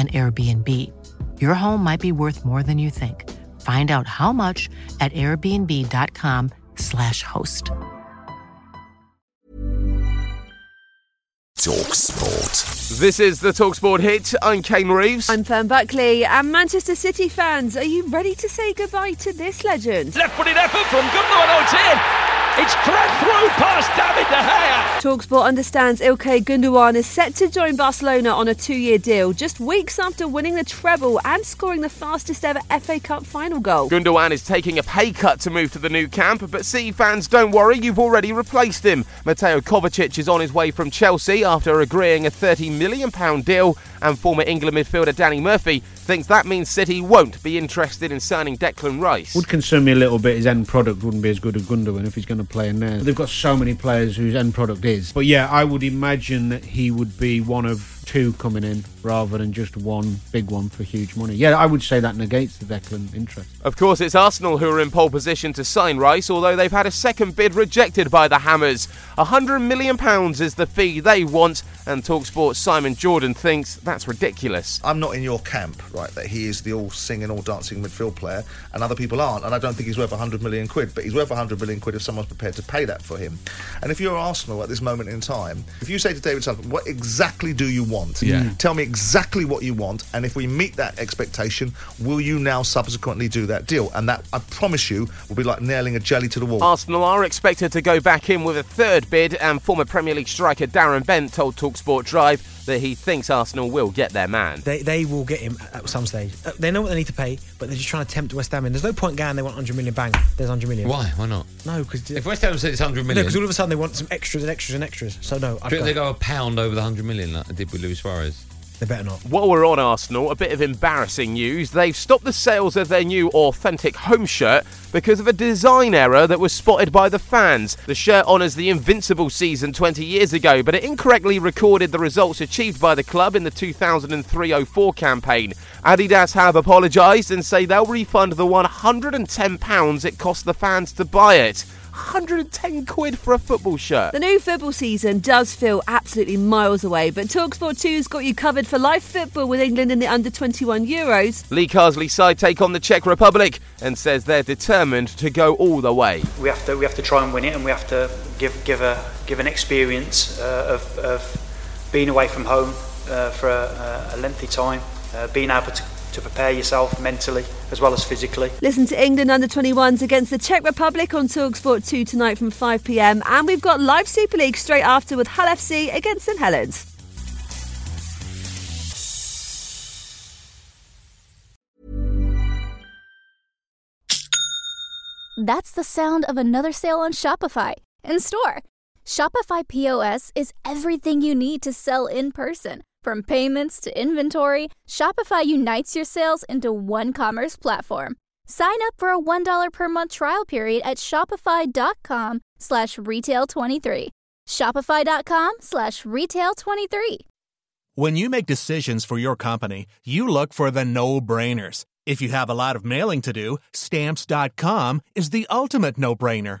an Airbnb. Your home might be worth more than you think. Find out how much at airbnb.com/slash host. Talk Sport. This is the Talksport hit. I'm Kane Reeves. I'm Fern Buckley, and Manchester City fans, are you ready to say goodbye to this legend? Left footed effort from Gundogan. Oh, it's in. It's cracked through past David De Gea. Talksport understands Ilkay Gundogan is set to join Barcelona on a two-year deal, just weeks after winning the treble and scoring the fastest ever FA Cup final goal. Gundogan is taking a pay cut to move to the Nou Camp, but City fans, don't worry, you've already replaced him. Mateo Kovacic is on his way from Chelsea after agreeing a £30 million deal, and former England midfielder Danny Murphy thinks that means City won't be interested in signing Declan Rice. Would concern me a little bit his end product wouldn't be as good as Gundogan if he's going to play in there. They've got so many players whose end product is. But yeah, I would imagine that he would be one of two coming in rather than just one big one for huge money. Yeah, I would say that negates the Declan interest. Of course, it's Arsenal who are in pole position to sign Rice, although they've had a second bid rejected by the Hammers. £100 million is the fee they want, and Talksport's Simon Jordan thinks that's ridiculous. I'm not in your camp, right, that he is the all singing, all dancing midfield player, and other people aren't, and I don't think he's worth 100 million quid, but he's worth 100 million quid if someone's prepared to pay that for him. And if you're Arsenal at this moment in time, if you say to David Sullivan, what exactly do you want? Yeah. Mm. Tell me exactly what you want, and if we meet that expectation, will you now subsequently do that deal? And that, I promise you, will be like nailing a jelly to the wall. Arsenal are expected to go back in with a third bid, and former Premier League striker Darren Bent told Talksport Drive that he thinks Arsenal will get their man. They, they will get him at some stage. Uh, They know what they need to pay, but they're just trying to tempt West Ham in. There's no point going, they want 100 million, bang, there's 100 million. Why? Why not? No, because If West Ham said it's 100 no, because all of a sudden they want some extras and extras and extras. So no, I'd do you think they go. go a pound over the 100 million like they did with Luis Suarez? They better not. While we're on Arsenal, a bit of embarrassing news. They've stopped the sales of their new authentic home shirt because of a design error that was spotted by the fans. The shirt honours the Invincible season 20 years ago, but it incorrectly recorded the results achieved by the club in the 2003 04 campaign. Adidas have apologised and say they'll refund the £110 it cost the fans to buy it. 110 quid for a football shirt. The new football season does feel absolutely miles away, but Talksport 2's got you covered for live football with England in the under 21 Euros. Lee Carsley's side take on the Czech Republic and says they're determined to go all the way. we have to we have to try and win it, and we have to give give a give an experience uh, of, of being away from home uh, for a, a lengthy time, uh, being able to, to prepare yourself mentally as well as physically. Listen to England under 21s against the Czech Republic on Talksport 2 tonight from 5 pm, and we've got live Super League straight after with Hull FC against St Helens. That's the sound of another sale on Shopify in store. Shopify POS is everything you need to sell in person. From payments to inventory, Shopify unites your sales into one commerce platform. Sign up for a $1 per month trial period at shopify.com slash retail23. Shopify.com slash retail23. When you make decisions for your company, you look for the no brainers. If you have a lot of mailing to do, stamps.com is the ultimate no brainer.